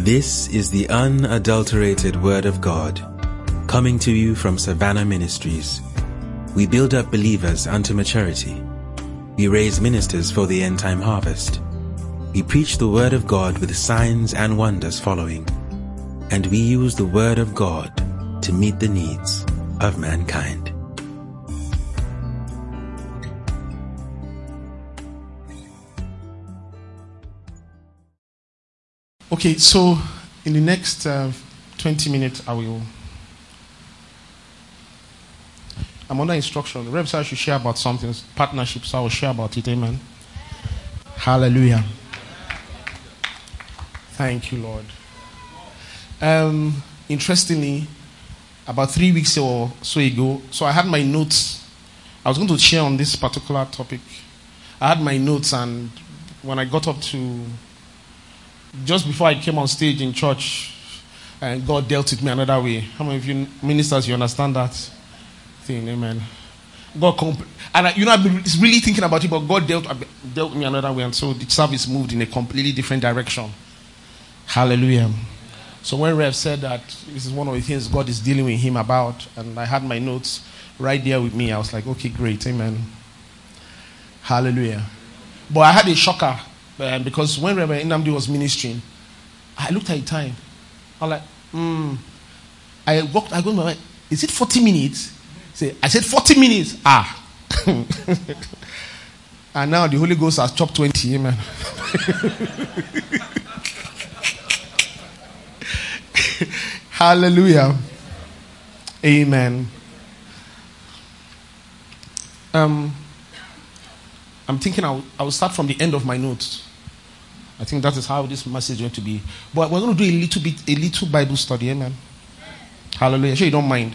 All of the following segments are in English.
This is the unadulterated Word of God, coming to you from Savannah Ministries. We build up believers unto maturity. We raise ministers for the end time harvest. We preach the Word of God with signs and wonders following. And we use the Word of God to meet the needs of mankind. Okay, so in the next uh, 20 minutes, I will. I'm under instruction. The Rev I should share about something, partnership, so I will share about it. Amen. Hallelujah. Thank you, Lord. Um, interestingly, about three weeks or so ago, so I had my notes. I was going to share on this particular topic. I had my notes, and when I got up to just before I came on stage in church, and God dealt with me another way. How many of you ministers you understand that thing? Amen. God comp- and I, you know I've been really thinking about it, but God dealt uh, dealt with me another way, and so the service moved in a completely different direction. Hallelujah. So when Rev said that this is one of the things God is dealing with him about, and I had my notes right there with me, I was like, okay, great, amen. Hallelujah. But I had a shocker um, because when Reverend Nnamdi was ministering, I looked at the time. I'm like, hmm. I walked, I go, my is it 40 minutes? Say, I said 40 minutes. Ah. and now the Holy Ghost has chopped 20. Amen. Hallelujah. Amen. Um, I'm thinking I'll, I'll start from the end of my notes. I think that is how this message is going to be. But we're going to do a little bit, a little Bible study, eh, amen. Hallelujah. Sure, you don't mind.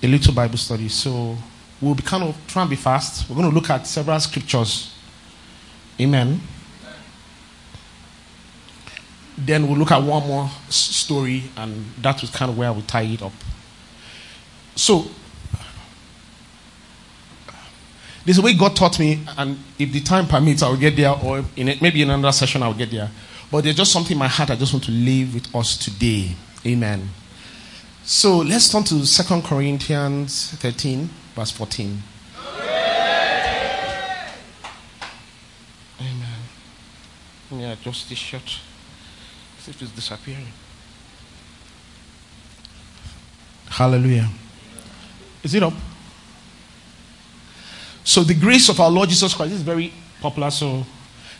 A little Bible study. So we'll be kind of trying to be fast. We're going to look at several scriptures. Amen. Then we'll look at one more story, and that was kind of where I will tie it up. So, there's a way God taught me, and if the time permits, I will get there, or in maybe in another session, I will get there. But there's just something in my heart I just want to leave with us today. Amen. So let's turn to 2 Corinthians 13, verse 14. Amen. Yeah, just this shirt. As if it's disappearing. Hallelujah. Is it up? So the grace of our Lord Jesus Christ is very popular. So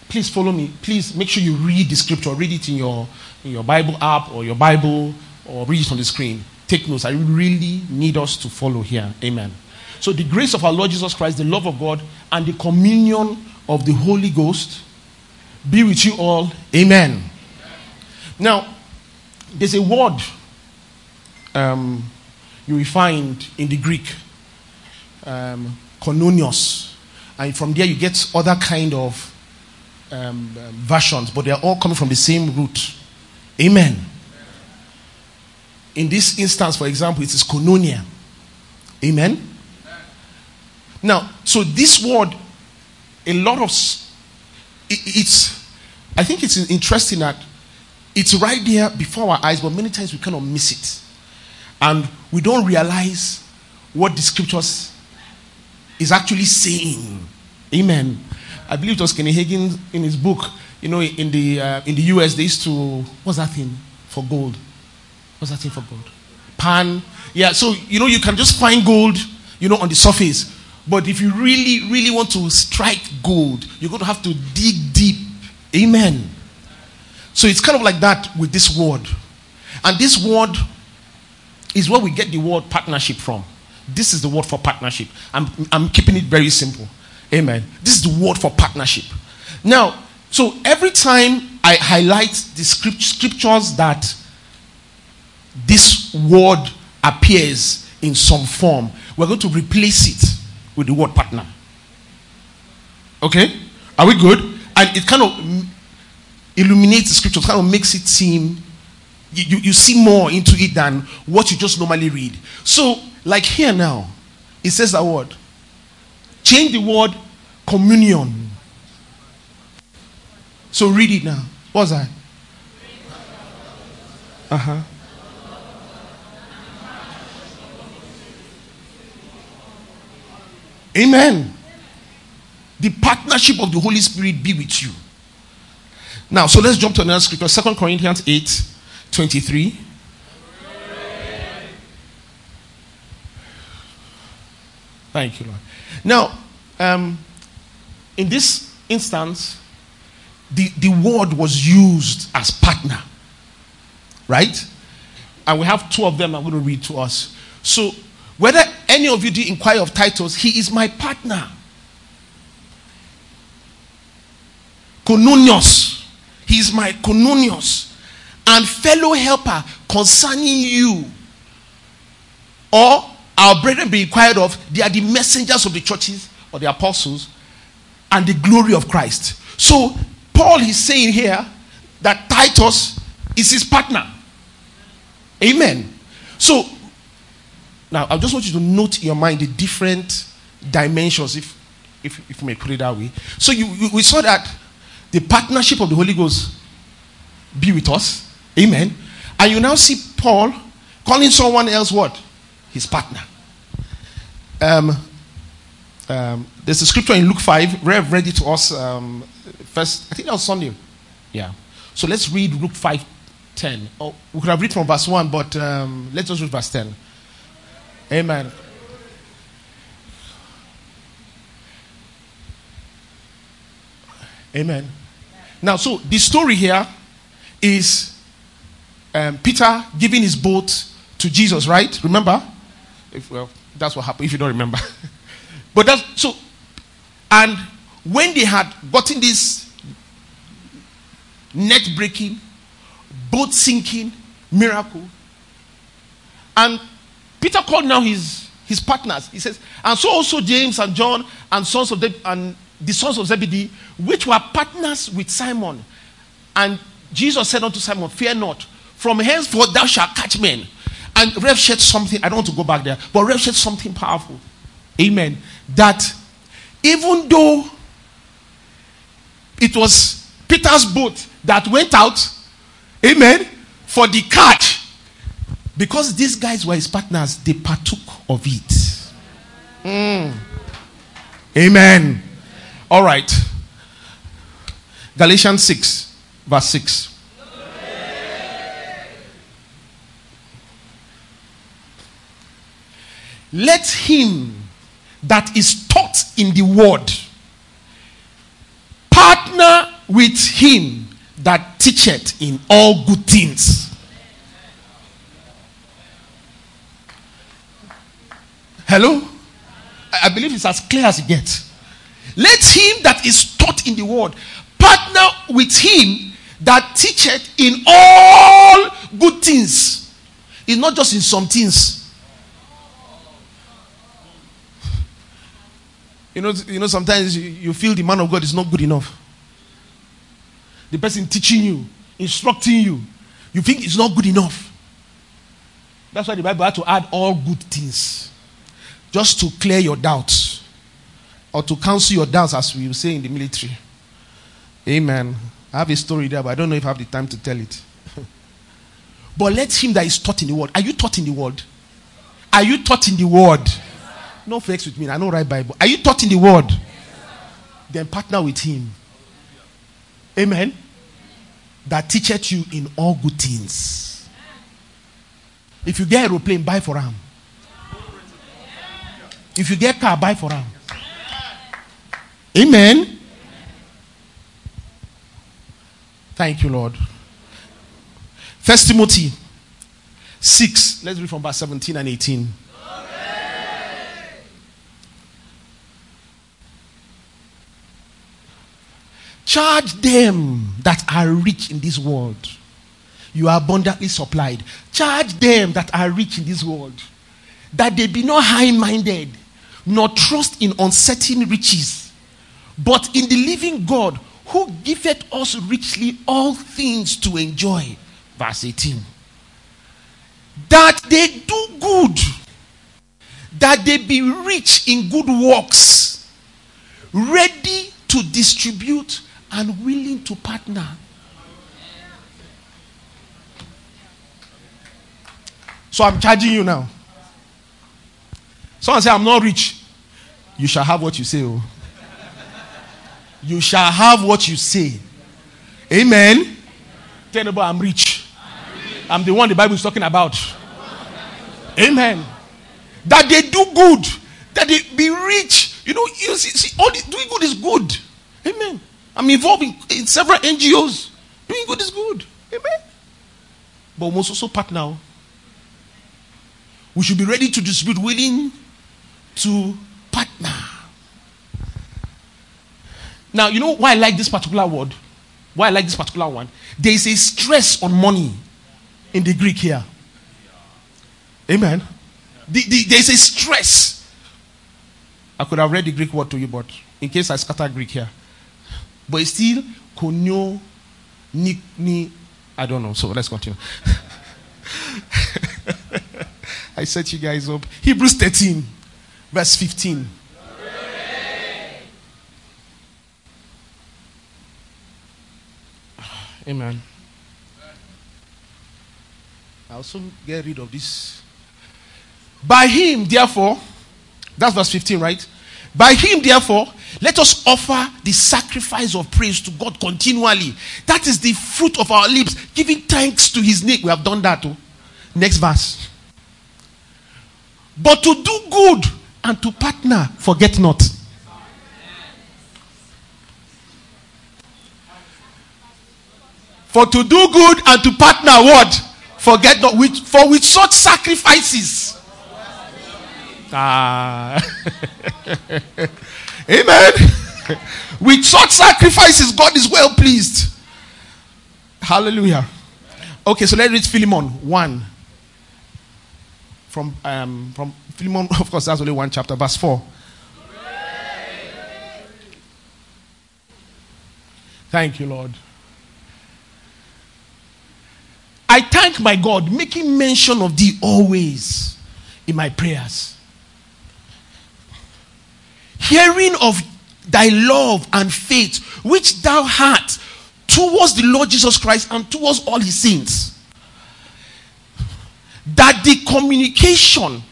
please follow me. Please make sure you read the scripture. Read it in your, in your Bible app or your Bible or read it on the screen. Take notes. I really need us to follow here. Amen. So the grace of our Lord Jesus Christ, the love of God, and the communion of the Holy Ghost be with you all. Amen. Now, there's a word um, you will find in the Greek. Um, Kononios. And from there you get other kind of um, um, versions, but they are all coming from the same root. Amen. In this instance, for example, it is koinonia. Amen. Now, so this word, a lot of it, it's, I think it's interesting that it's right there before our eyes, but many times we of miss it, and we don't realize what the scriptures is actually saying. Amen. I believe it was Kenny Hagin in his book. You know, in the uh, in the US, they used to what's that thing for gold? What's that thing for gold? Pan. Yeah. So you know, you can just find gold, you know, on the surface. But if you really, really want to strike gold, you're going to have to dig deep. Amen. So it's kind of like that with this word, and this word is where we get the word partnership from. This is the word for partnership. I'm, I'm keeping it very simple. Amen. This is the word for partnership. Now, so every time I highlight the script, scriptures that this word appears in some form, we're going to replace it with the word partner. Okay? Are we good? And it kind of illuminates the scripture, kind of makes it seem you, you see more into it than what you just normally read. So, like here now, it says that word. Change the word communion. So read it now. What's that? Uh huh. Amen. The partnership of the Holy Spirit be with you. Now, so let's jump to another scripture. Second Corinthians 8 23. Thank you, Lord. Now, um, in this instance, the, the word was used as partner. Right? And we have two of them I'm going to read to us. So, whether any of you do inquire of Titus, he is my partner. Konunios. He is my konunios and fellow helper concerning you. Or our brethren be inquired of, they are the messengers of the churches or the apostles and the glory of Christ. So, Paul is saying here that Titus is his partner. Amen. So, now I just want you to note in your mind the different dimensions, if if, if we may put it that way. So, you, you, we saw that the partnership of the Holy Ghost be with us. Amen. And you now see Paul calling someone else what? His partner. Um, um, there's a scripture in Luke 5. Rev read it to us um, first. I think that was Sunday. Yeah. So let's read Luke 5 10. Oh, we could have read from verse 1, but um, let's just read verse 10. Amen. Amen. Now, so the story here is um, Peter giving his boat to Jesus, right? Remember? If, well, that's what happened if you don't remember. but that's so, and when they had gotten this net breaking, boat sinking miracle, and Peter called now his, his partners. He says, and so also James and John and sons of the, and the sons of Zebedee, which were partners with Simon. And Jesus said unto Simon, Fear not, from henceforth thou shalt catch men. And Rev shared something, I don't want to go back there, but Rev shared something powerful. Amen. That even though it was Peter's boat that went out, amen, for the catch, because these guys were his partners, they partook of it. Mm. Amen. All right. Galatians 6, verse 6. Let him that is taught in the word partner with him that teacheth in all good things. Hello? I believe it's as clear as it gets. Let him that is taught in the word partner with him that teacheth in all good things. It's not just in some things. You know, you know sometimes you, feel the man of God is not good enough. The person teaching you, instructing you, you think it's not good enough. That's why the Bible had to add all good things. Just to clear your doubts. Or to cancel your doubts, as we say in the military. Amen. I have a story there, but I don't know if I have the time to tell it. but let him that is taught in the word. Are you taught in the word? Are you taught in the word? No flex with me. I don't write Bible. Are you taught in the word? Then partner with him. Amen. That teacheth you in all good things. If you get a aeroplane, buy for him. If you get car, buy for him. Amen. Thank you, Lord. First Timothy 6. Let's read from verse 17 and 18. Charge them that are rich in this world. You are abundantly supplied. Charge them that are rich in this world. That they be not high minded, nor trust in uncertain riches, but in the living God who giveth us richly all things to enjoy. Verse 18. That they do good, that they be rich in good works, ready to distribute and willing to partner. So I'm charging you now. Someone say, I'm not rich. You shall have what you say. Oh. You shall have what you say. Amen. Tell neighbor, I'm rich. I'm the one the Bible is talking about. Amen. That they do good, that they be rich. You know, you see, see all the, doing good is good. Amen. I'm involved in, in several NGOs. Doing good is good. Amen. But we must also partner. We should be ready to distribute, willing to partner. Now, you know why I like this particular word? Why I like this particular one? There is a stress on money in the Greek here. Amen. The, the, there is a stress. I could have read the Greek word to you, but in case I scatter Greek here. But it's still konyo ni, ni I don't know. So let's continue. I set you guys up. Hebrews 13, verse 15. Amen. I'll soon get rid of this. By him, therefore, that's verse 15, right? By him, therefore, let us offer the sacrifice of praise to God continually. That is the fruit of our lips, giving thanks to his name. We have done that too. Next verse. But to do good and to partner, forget not. For to do good and to partner, what? Forget not. With, for with such sacrifices. Ah. Amen. with such sacrifices, God is well pleased. Hallelujah. Okay, so let's read Philemon 1. From, um, from Philemon, of course, that's only one chapter, verse 4. Thank you, Lord. I thank my God, making mention of thee always in my prayers. Hearing of thy love and faith, which thou hast towards the Lord Jesus Christ and towards all his saints. That the communication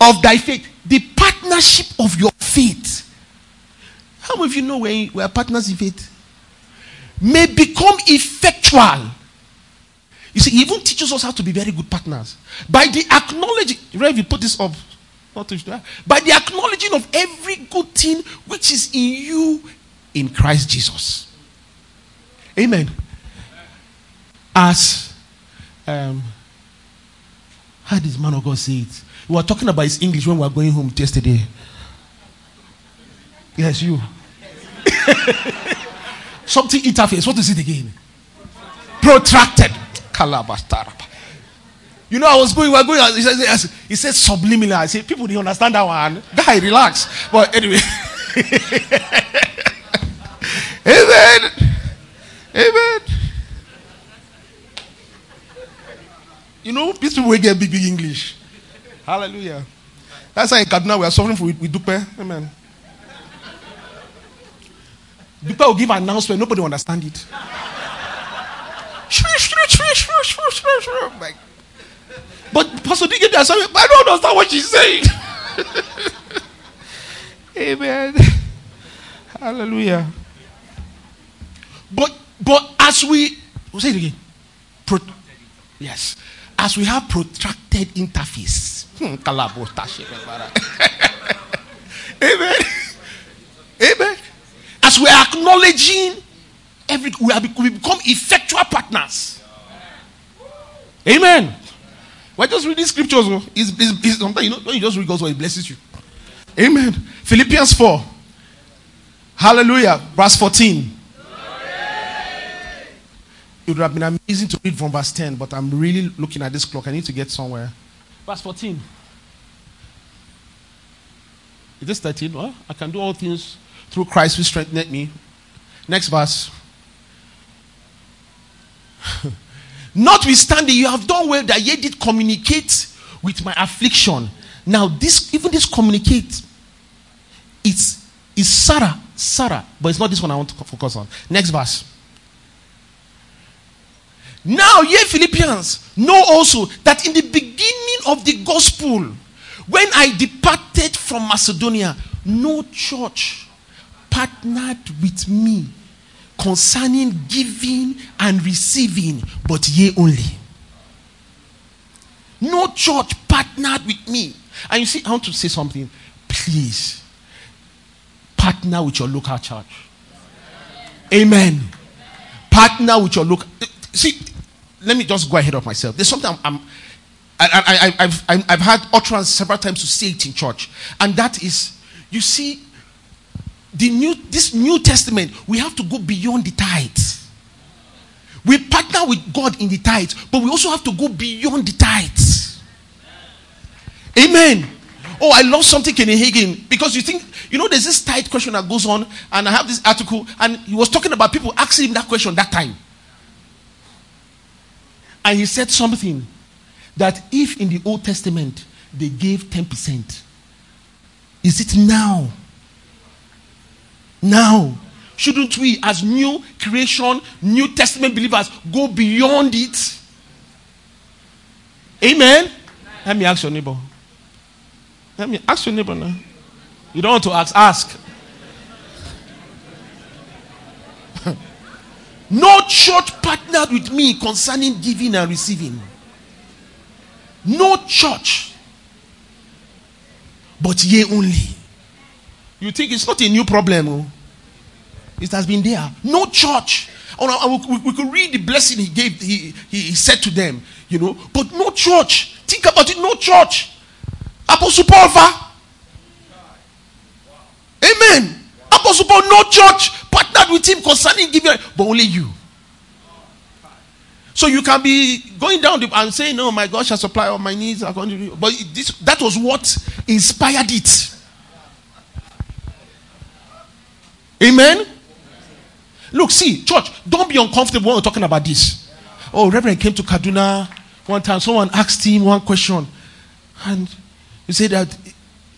of thy faith, the partnership of your faith. How many of you know we are partners in faith? may become effectual. You see, he even teaches us how to be very good partners. By the acknowledging, right, you put this up, not to, by the acknowledging of every good thing which is in you in Christ Jesus. Amen. As, um, how did man of God say it? We were talking about his English when we were going home yesterday. Yes, you. Something interface. What is it again? Protracted. You know, I was going, we were going, he said, he said subliminal. I said, people didn't understand that one. Guy, relax. But anyway. Amen. Amen. You know, these people will get big, big English. Hallelujah. That's why in Kaduna we are suffering for with, with Dupe. Amen. People will give an announcement, nobody will understand it. But Pastor did you get that I don't understand what she's saying. Amen. Hallelujah. But but as we we'll say it again. Pro, yes. As we have protracted interface. Hmm, Amen. Amen. As we are acknowledging every we, are, we become effectual partners. Amen. We're just reading scriptures. Oh. It's, it's, it's, sometimes you know when you just read God's word, it blesses you. Amen. Philippians 4. Hallelujah. Verse 14. It would have been amazing to read from verse 10, but I'm really looking at this clock. I need to get somewhere. Verse 14. Is this 13? Well, I can do all things through Christ who strengthened me. Next verse. Notwithstanding, you have done well that ye did communicate with my affliction. Now, this even this communicate, it's is Sarah, Sarah, but it's not this one I want to focus on. Next verse. Now, ye Philippians, know also that in the beginning of the gospel, when I departed from Macedonia, no church partnered with me concerning giving and receiving, but ye only. No church partnered with me. And you see, I want to say something. Please partner with your local church. Amen. Partner with your local. See, let me just go ahead of myself. There's something I'm, I'm I, I've, I've had utterance several times to say it in church, and that is, you see, the new this New Testament, we have to go beyond the tithes. We partner with God in the tithes, but we also have to go beyond the tithes. Amen. Oh, I love something Kenny Hagin because you think, you know, there's this tight question that goes on, and I have this article, and he was talking about people asking him that question that time. And he said something that if in the Old Testament they gave 10%, is it now? Now, shouldn't we, as new creation, New Testament believers, go beyond it? Amen? Let me ask your neighbor. Let me ask your neighbor now. You don't want to ask, ask. no church partnered with me concerning giving and receiving. No church. But ye only. You think it's not a new problem? Oh? It has been there. No church. Oh, we, could read the blessing he gave, he, he, said to them, you know, but no church. Think about it, no church. Apostle Paul. Amen. Apostle Paul, no church partnered with him concerning giving, but only you. So you can be going down the, and saying, "No, my God shall supply all my needs." But this, that was what inspired it. Amen. Look, see, church, don't be uncomfortable when we're talking about this. Oh, Reverend came to Kaduna one time. Someone asked him one question, and he said that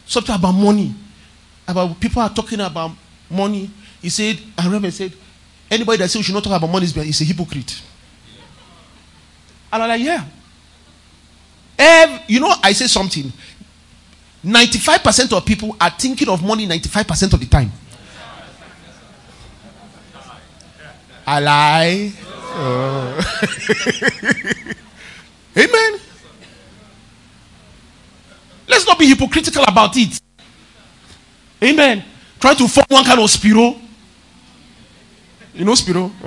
something about money. About people are talking about money. He said, and Reverend said, anybody that says we should not talk about money is a hypocrite. And I'm like, yeah. Every, you know, I say something. 95% of people are thinking of money 95% of the time. I lie. Oh. Amen. Let's not be hypocritical about it. Amen. Try to form one kind of spiro. You know spiro?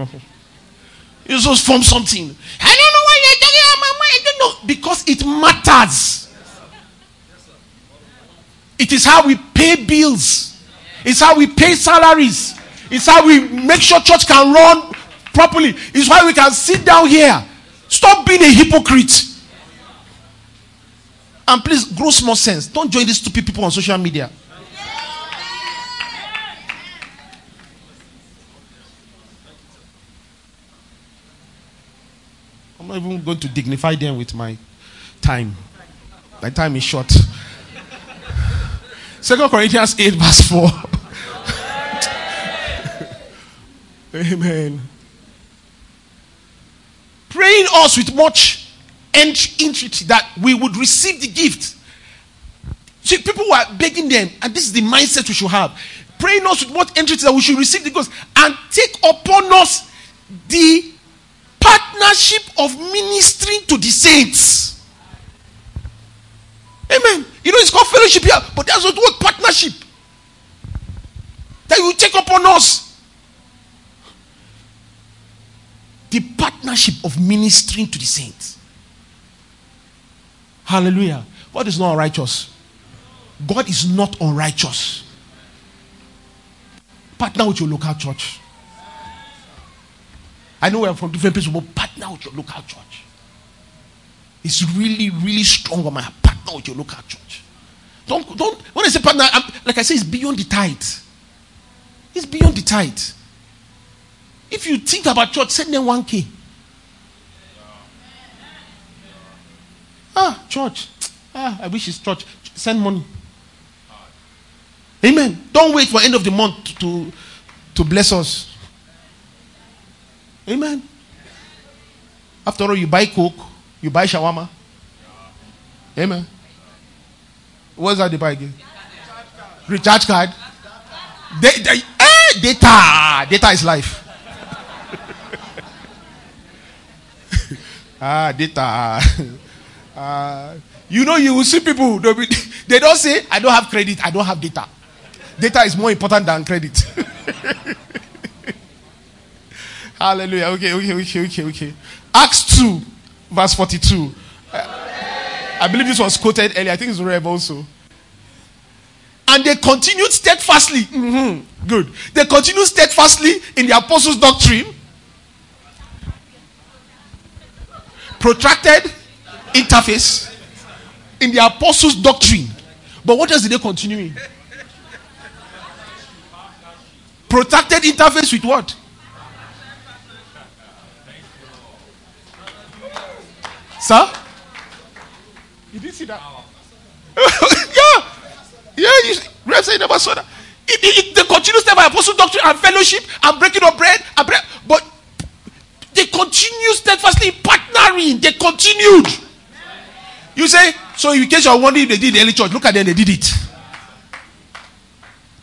You just form something. I don't know why you're talking about my I don't know. Because it matters. It is how we pay bills. It's how we pay salaries. It's how we make sure church can run properly. It's why we can sit down here. Stop being a hypocrite. And please grow small sense. Don't join these stupid people on social media. I'm not even going to dignify them with my time. My time is short. Second Corinthians 8, verse 4. Amen. Praying us with much entreaty that we would receive the gift. See, people were begging them, and this is the mindset we should have. Praying us with much entreaty that we should receive the gifts and take upon us the partnership of ministering to the saints. Amen. You know, it's called fellowship here, but that's what word partnership. That you take upon us the partnership of ministering to the saints. Hallelujah. God is not unrighteous. God is not unrighteous. Partner with your local church. I know we're from different places, but partner with your local church. It's really, really strong on my. Partner with your local church. Don't, don't, when I say partner, I'm, like I say, it's beyond the tithe. It's beyond the tithe. If you think about church, send them 1K. Ah, church. Ah, I wish it's church. Send money. Amen. Don't wait for end of the month to, to bless us. Amen. After all, you buy Coke, you buy shawarma. Amen. What's that they buy again? Recharge card. They, they, eh, data. Data is life. Ah, data. Uh, you know, you will see people, be, they don't say, I don't have credit, I don't have data. Data is more important than credit. Hallelujah. Okay, okay, okay, okay, okay. Acts 2, verse 42. I believe this was quoted earlier. I think it's Rev also. And they continued steadfastly. Mm-hmm. Good. They continued steadfastly in the apostles' doctrine. Protracted interface in the apostles' doctrine. But what else did they continue in? Protracted interface with what? Sir? You didn't see that? yeah. Yeah, you said never saw that. It, it, it, they continue step by apostle doctrine and fellowship and breaking of bread and bread, but continued. You say, so in case you're wondering if they did the early church, look at them, they did it.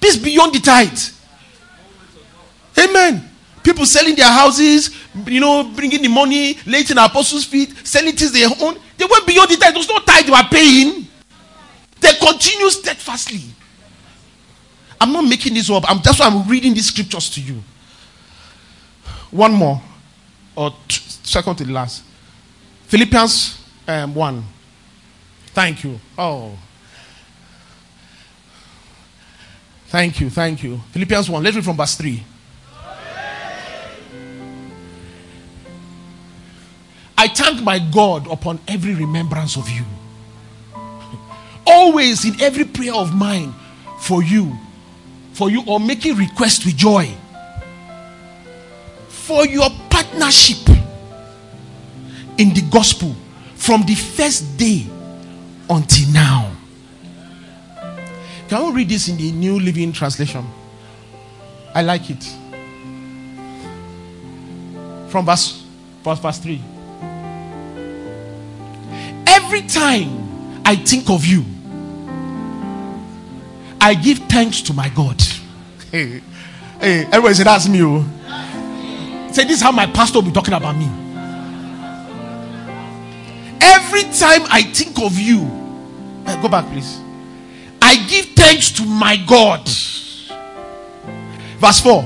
This beyond the tithe. Amen. People selling their houses, you know, bringing the money, laying apostles' feet, selling things they own. They went beyond the tithe. There was no tithe they were paying. They continue steadfastly. I'm not making this up. I'm, that's why I'm reading these scriptures to you. One more, or t- second to the last. Philippians um, 1. Thank you. Oh. Thank you, thank you. Philippians 1. Let's read from verse 3. I thank my God upon every remembrance of you. Always in every prayer of mine for you, for you, or making request with joy for your partnership in the gospel from the first day until now. Can we read this in the New Living Translation? I like it. From verse, verse, verse 3. Every time I think of you, I give thanks to my God. Hey, hey everybody say that's me. Oh. Say this is how my pastor will be talking about me. Every time I think of you, uh, go back, please. I give thanks to my God. Verse 4.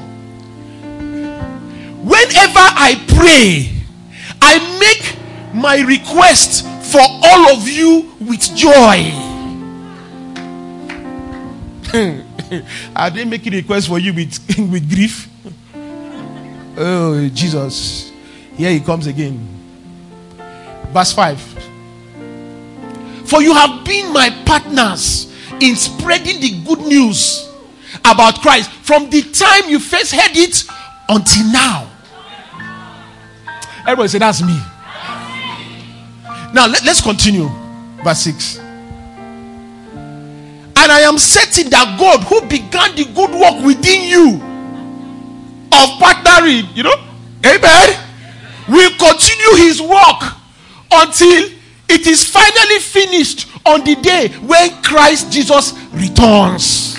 Whenever I pray, I make my request for all of you with joy. Are they making requests for you with, with grief? Oh, Jesus. Here he comes again. Verse 5. For you have been my partners in spreading the good news about Christ from the time you first heard it until now. Everybody say, That's me. Now let, us continue. Verse 6. And I am certain that God, who began the good work within you of partnering, you know, amen, will continue his work until it is finally finished on the day when Christ Jesus returns.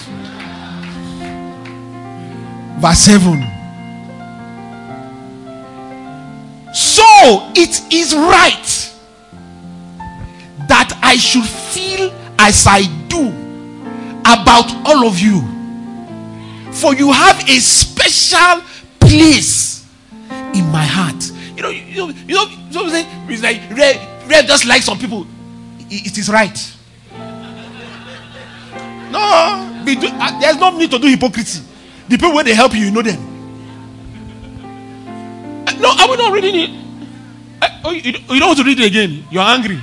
Verse 7. So it is right that I should feel as I do about all of you. For you have a special place in my heart. You know, you know, you know, you know it's like Rev just like some people. It, it is right. No, do, uh, there's no need to do hypocrisy. The people when they help you, you know them. Uh, no, are we not reading it? Uh, oh, you, you don't want to read it again. You're angry.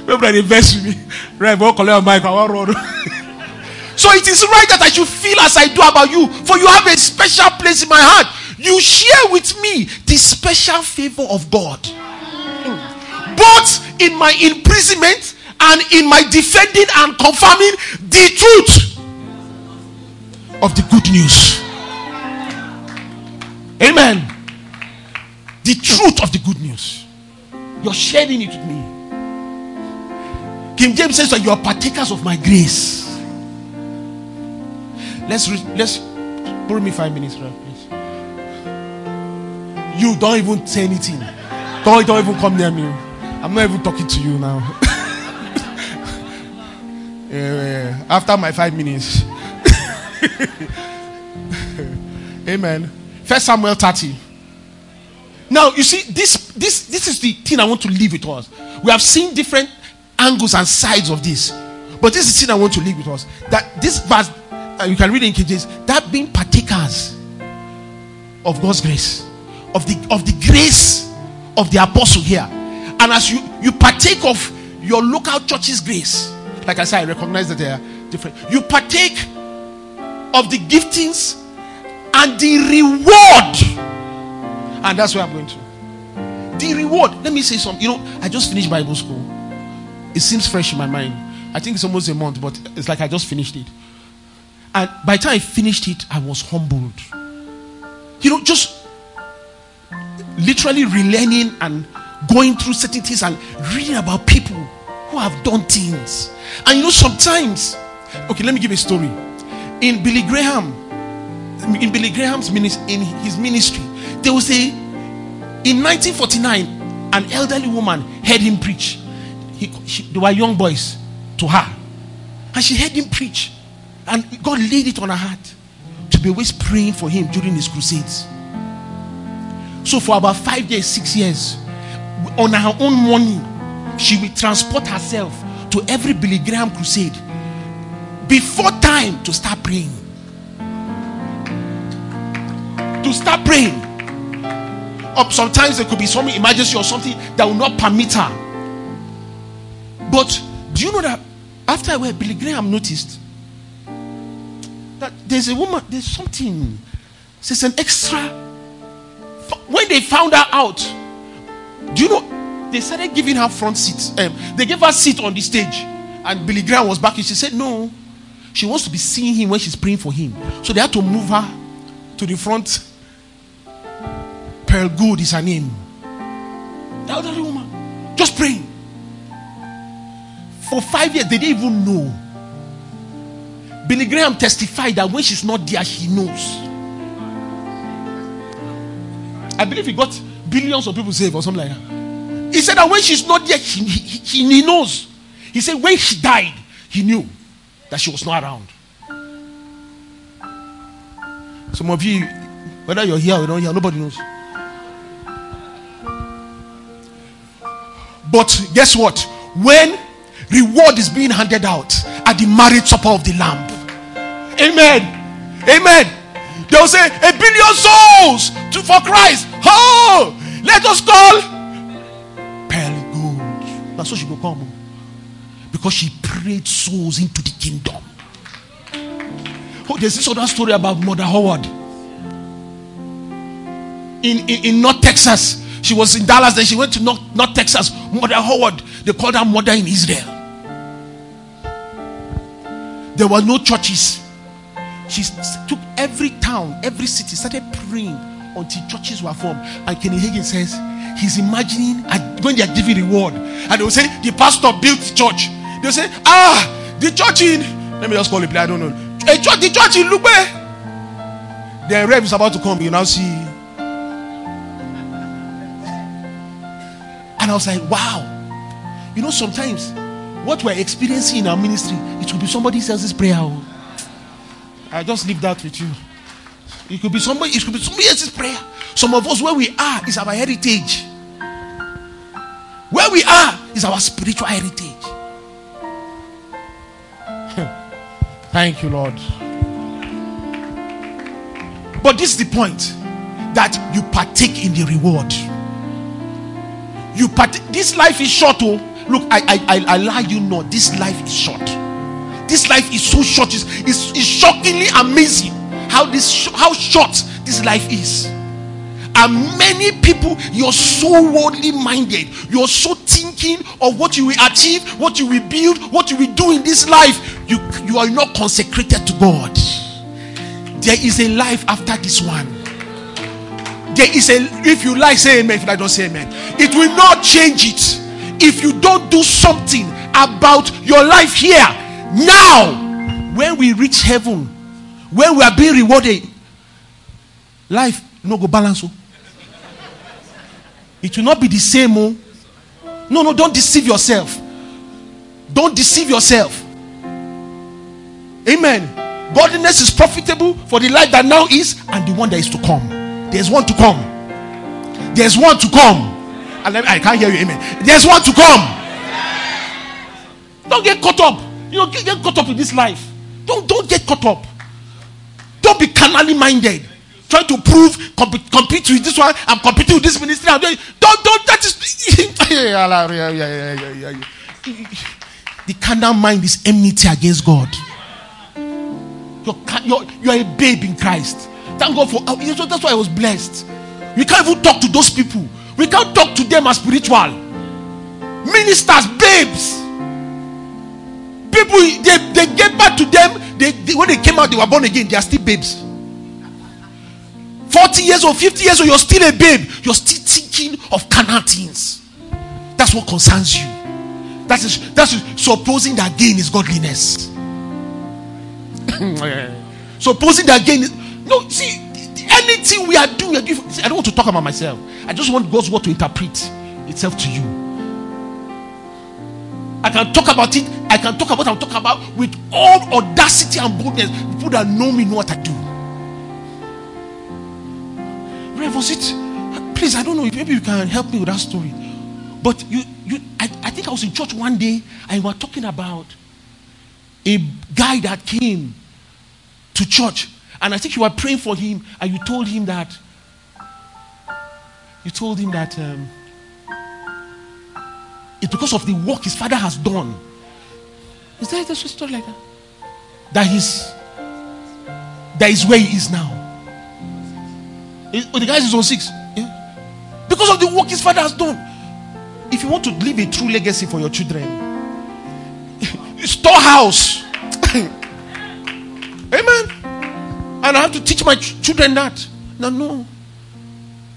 Remember, invest with me. Rev, I'll collect mic. I. So it is right that I should feel as I do about you, for you have a special place in my heart. You share with me the special favor of God. Both in my imprisonment and in my defending and confirming the truth of the good news. Amen. the truth of the good news. You're sharing it with me. King James says that you are partakers of my grace. Let's re- let's borrow me five minutes, right, please. You don't even say anything. Don't, don't even come near me. I'm not even talking to you now. yeah, after my five minutes. Amen. First Samuel 30. Now you see, this this this is the thing I want to leave with us. We have seen different angles and sides of this, but this is the thing I want to leave with us. That this verse, uh, you can read in King James that being partakers of God's grace, of the of the grace of the apostle here, and as you you partake of your local church's grace, like I said, I recognize that they are different. You partake of the giftings and the reward and that's where I'm going to. The reward. Let me say something. You know, I just finished Bible school. It seems fresh in my mind. I think it's almost a month, but it's like I just finished it. And by the time I finished it, I was humbled. You know, just literally relearning and going through certain things and reading about people who have done things. And you know, sometimes, okay, let me give a story. In Billy Graham, in Billy Graham's ministry, in his ministry, they will say, in 1949, an elderly woman heard him preach. He, she, they were young boys to her. And she heard him preach. And God laid it on her heart to be always praying for him during his crusades. So, for about five years, six years, on her own money, she will transport herself to every Billy Graham crusade before time to start praying. To start praying Or Sometimes there could be some emergency or something that will not permit her. But do you know that after I went, Billy Graham noticed that there's a woman, there's something, there's an extra. When they found her out, do you know they started giving her front seats? Um, they gave her seat on the stage, and Billy Graham was back. And she said, No, she wants to be seeing him when she's praying for him. So they had to move her to the front Pearl Goode is her name. The elderly woman, just praying. For five years, they didn't even know. Billy Graham testified that when she's not there, she knows. I believe he got billions of people saved or something like that. He said that when she's not there, he, he, he knows. He said when she died, he knew that she was not around. Some of you, whether you're here or not here, nobody knows. But guess what? When reward is being handed out at the marriage supper of the Lamb, Amen. Amen. They'll say, A billion souls to, for Christ. Oh, let us call Pearl Gold. That's what she will come. Because she prayed souls into the kingdom. Oh, there's this other story about Mother Howard in, in, in North Texas. She was in Dallas, then she went to North, North Texas. Mother Howard, they called her mother in Israel. There were no churches. She took every town, every city, started praying until churches were formed. And Kenny Hagin says he's imagining when they are giving reward, and they will say the pastor built church. They'll say, Ah, the church in let me just call it, I don't know. A church, the church in Lupe. The rev is about to come. You now see And I was like, wow. You know, sometimes what we're experiencing in our ministry, it will be somebody else's prayer. Oh. I just leave that with you. It could be somebody, it could be somebody else's prayer. Some of us, where we are, is our heritage. Where we are is our spiritual heritage. Thank you, Lord. But this is the point that you partake in the reward. You part this life is short. Oh, look, I I I, I lie you not. This life is short. This life is so short. It's, it's, it's shockingly amazing how this how short this life is. And many people, you're so worldly minded. You're so thinking of what you will achieve, what you will build, what you will do in this life. You, you are not consecrated to God. There is a life after this one. There is a if you like, say amen. If I don't say amen, it will not change it. If you don't do something about your life here now, when we reach heaven, when we are being rewarded, life no go balance. Oh. It will not be the same. Oh. No, no, don't deceive yourself. Don't deceive yourself. Amen. Godliness is profitable for the life that now is and the one that is to come. There's one to come. There's one to come. I can't hear you. Amen. There's one to come. Don't get caught up. You know, get, get caught up in this life. Don't don't get caught up. Don't be carnally minded. Trying to prove comp- compete with this one. I'm competing with this ministry. I'm doing, don't don't that is the carnal mind is enmity against God. You're, you're, you're a babe in Christ. Thank God for oh, that's why I was blessed. We can't even talk to those people. We can't talk to them as spiritual. Ministers, babes. People, they, they get back to them. They, they, when they came out, they were born again. They are still babes. 40 years or 50 years old, you're still a babe. You're still thinking of carnal things. That's what concerns you. That is that's supposing that gain is godliness. supposing that gain is no see anything we are doing. I don't want to talk about myself. I just want God's word to interpret itself to you. I can talk about it. I can talk about what I'm talking about with all audacity and boldness. People that know me know what I do. Where was it? Please, I don't know if maybe you can help me with that story. But you, you, I, I think I was in church one day and we were talking about a guy that came to church, and I think you were praying for him, and you told him that you told him that um, it's because of the work his father has done. Is there a story like that? That he's that is where he is now. oh, the guy is on six. Yeah. Because of the work his father has done. If you want to leave a true legacy for your children, storehouse. Amen. And I have to teach my ch- children that. No, no.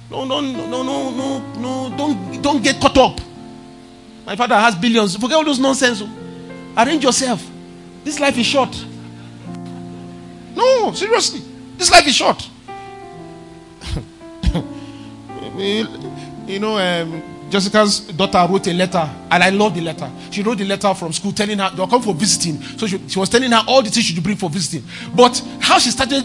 No, no, no, no, no, no, no. Don't, don't get caught up. My father has billions. Forget all those nonsense. Arrange yourself. This life is short. No, seriously. This life is short. you know, um, Jessica's daughter wrote a letter, and I love the letter. She wrote the letter from school telling her they'll come for visiting. So she, she was telling her all the things she should bring for visiting. But how she started,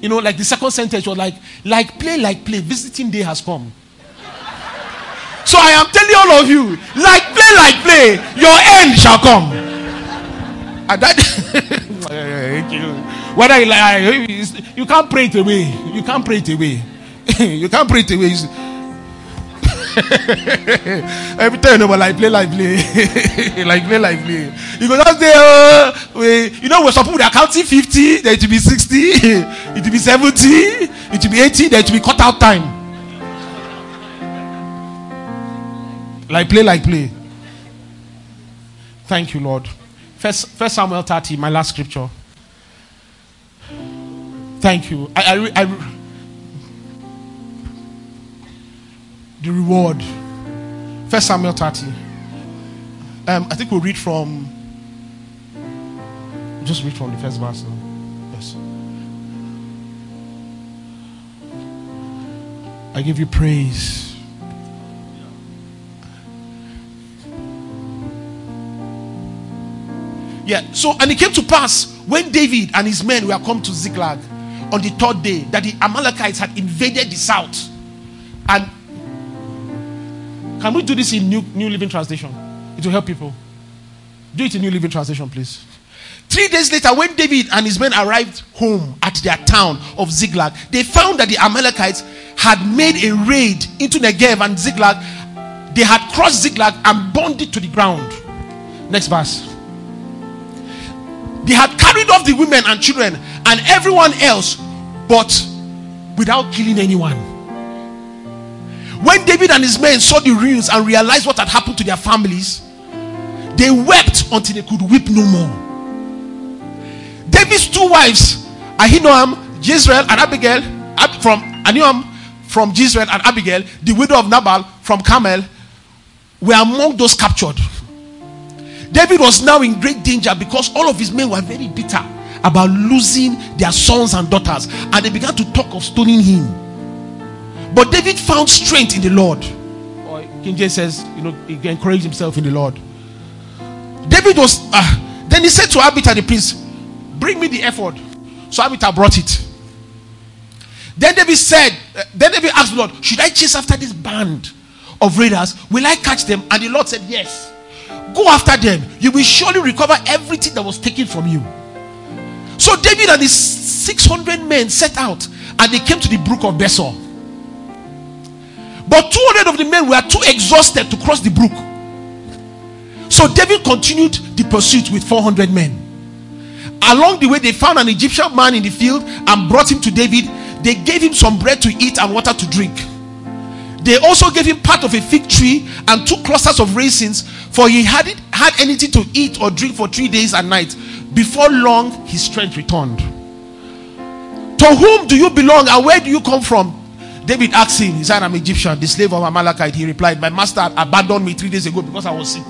you know, like the second sentence was like, like play, like play, visiting day has come. So I am telling all of you, like like play, your end shall come. And that whether you like, you can't pray it away. You can't pray it away. you can't pray it away. Every time you know, like play, like play, like play, like play. You go just there. Uh, we, you know, some people are counting 50, then it will be 60, it will be 70, it will be 80, then it will be cut out time. Like play, like play. Thank you, Lord. First, First Samuel 30, my last scripture. Thank you. I, I, I the reward. First Samuel 30. Um, I think we'll read from. Just read from the first verse now. Yes. I give you praise. Yeah, so and it came to pass when David and his men were come to Ziklag on the third day that the Amalekites had invaded the south and can we do this in New, New Living Translation? It will help people. Do it in New Living Translation, please. Three days later, when David and his men arrived home at their town of Ziklag, they found that the Amalekites had made a raid into Negev and Ziklag. They had crossed Ziklag and burned it to the ground. Next verse. They had carried off the women and children and everyone else, but without killing anyone. When David and his men saw the ruins and realized what had happened to their families, they wept until they could weep no more. David's two wives, Ahinoam, Jezreel, and Abigail, from Ahinoam, from Jezreel and Abigail, the widow of Nabal from Carmel, were among those captured. David was now in great danger because all of his men were very bitter about losing their sons and daughters, and they began to talk of stoning him. But David found strength in the Lord. Or King James says, you know, he encouraged himself in the Lord. David was, uh, then he said to Abiathar the priest, Bring me the ephod." So Abiathar brought it. Then David said, uh, then David asked the Lord, Should I chase after this band of raiders? Will I catch them? And the Lord said, Yes. Go after them. You will surely recover everything that was taken from you. So David and his 600 men set out and they came to the brook of Besor. But 200 of the men were too exhausted to cross the brook. So David continued the pursuit with 400 men. Along the way, they found an Egyptian man in the field and brought him to David. They gave him some bread to eat and water to drink. They also gave him part of a fig tree and two clusters of raisins, for he hadn't had anything to eat or drink for three days and nights. Before long, his strength returned. To whom do you belong and where do you come from? David asked him, He said, I'm Egyptian, the slave of Amalekite. He replied, My master abandoned me three days ago because I was sick.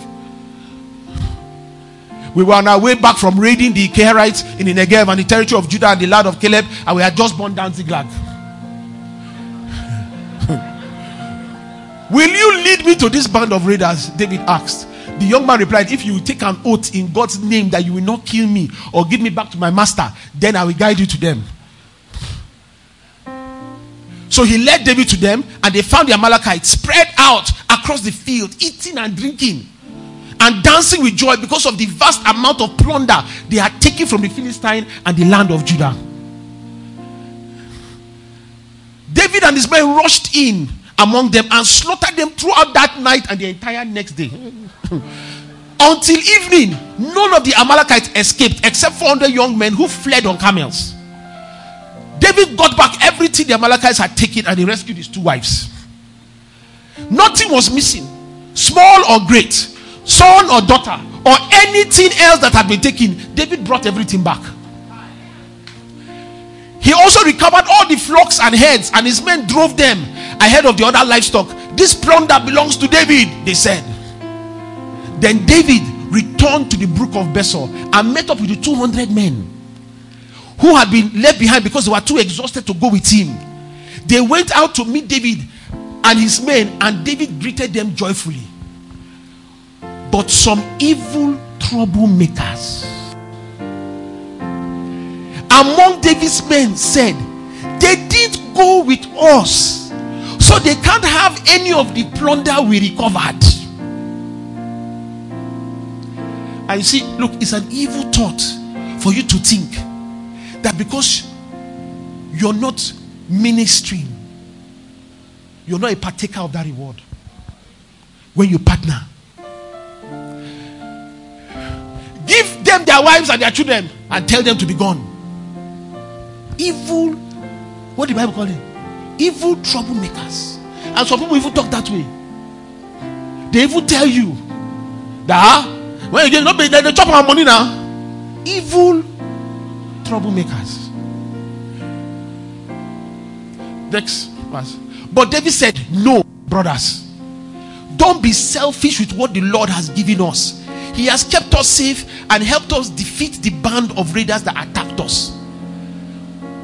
We were on our way back from raiding the Kerethites in the Negev and the territory of Judah and the land of Caleb, and we had just burned down Ziklag. Will you lead me to this band of raiders? David asked. The young man replied, If you take an oath in God's name that you will not kill me or give me back to my master, then I will guide you to them. So he led David to them, and they found the Amalekites spread out across the field, eating and drinking and dancing with joy because of the vast amount of plunder they had taken from the Philistine and the land of Judah. David and his men rushed in among them and slaughtered them throughout that night and the entire next day. Until evening, none of the Amalekites escaped except 400 young men who fled on camels. David got back everything the Amalekites had taken and he rescued his two wives. Nothing was missing, small or great son or daughter, or anything else that had been taken, David brought everything back. He also recovered all the flocks and herds, and his men drove them ahead of the other livestock. This plunder belongs to David, they said. Then David returned to the brook of Besor and met up with the 200 men who had been left behind because they were too exhausted to go with him. They went out to meet David and his men, and David greeted them joyfully. But some evil troublemakers among David's men said, They didn't go with us, so they can't have any of the plunder we recovered. And you see, look, it's an evil thought for you to think that because you're not ministering, you're not a partaker of that reward. When you partner, Give them their wives and their children and tell them to be gone. Evil, what the Bible call it? Evil troublemakers. And some people even talk that way. They even tell you that ah, when you get not they, they chop our money now. Evil troublemakers. Next verse. But David said, No, brothers. Don't be selfish with what the Lord has given us he has kept us safe and helped us defeat the band of raiders that attacked us.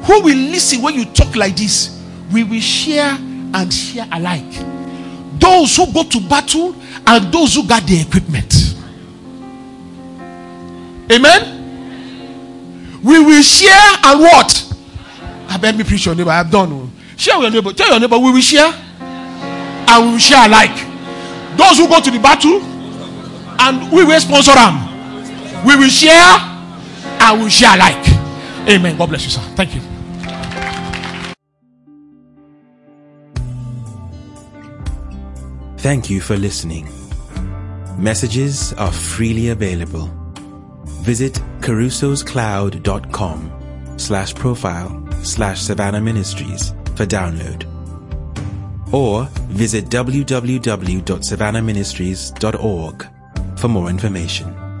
Who will listen when you talk like this? We will share and share alike. Those who go to battle and those who got the equipment. Amen. We will share and what? I bet me preach your neighbor. I've done. Oh. Share with your neighbor. Tell your neighbor we will share and we will share alike. Those who go to the battle and we will sponsor them. We will share and we will share alike. Amen. God bless you, sir. Thank you. Thank you for listening. Messages are freely available. Visit carusoscloud.com slash profile slash Savannah Ministries for download. Or visit www.savannahministries.org for more information.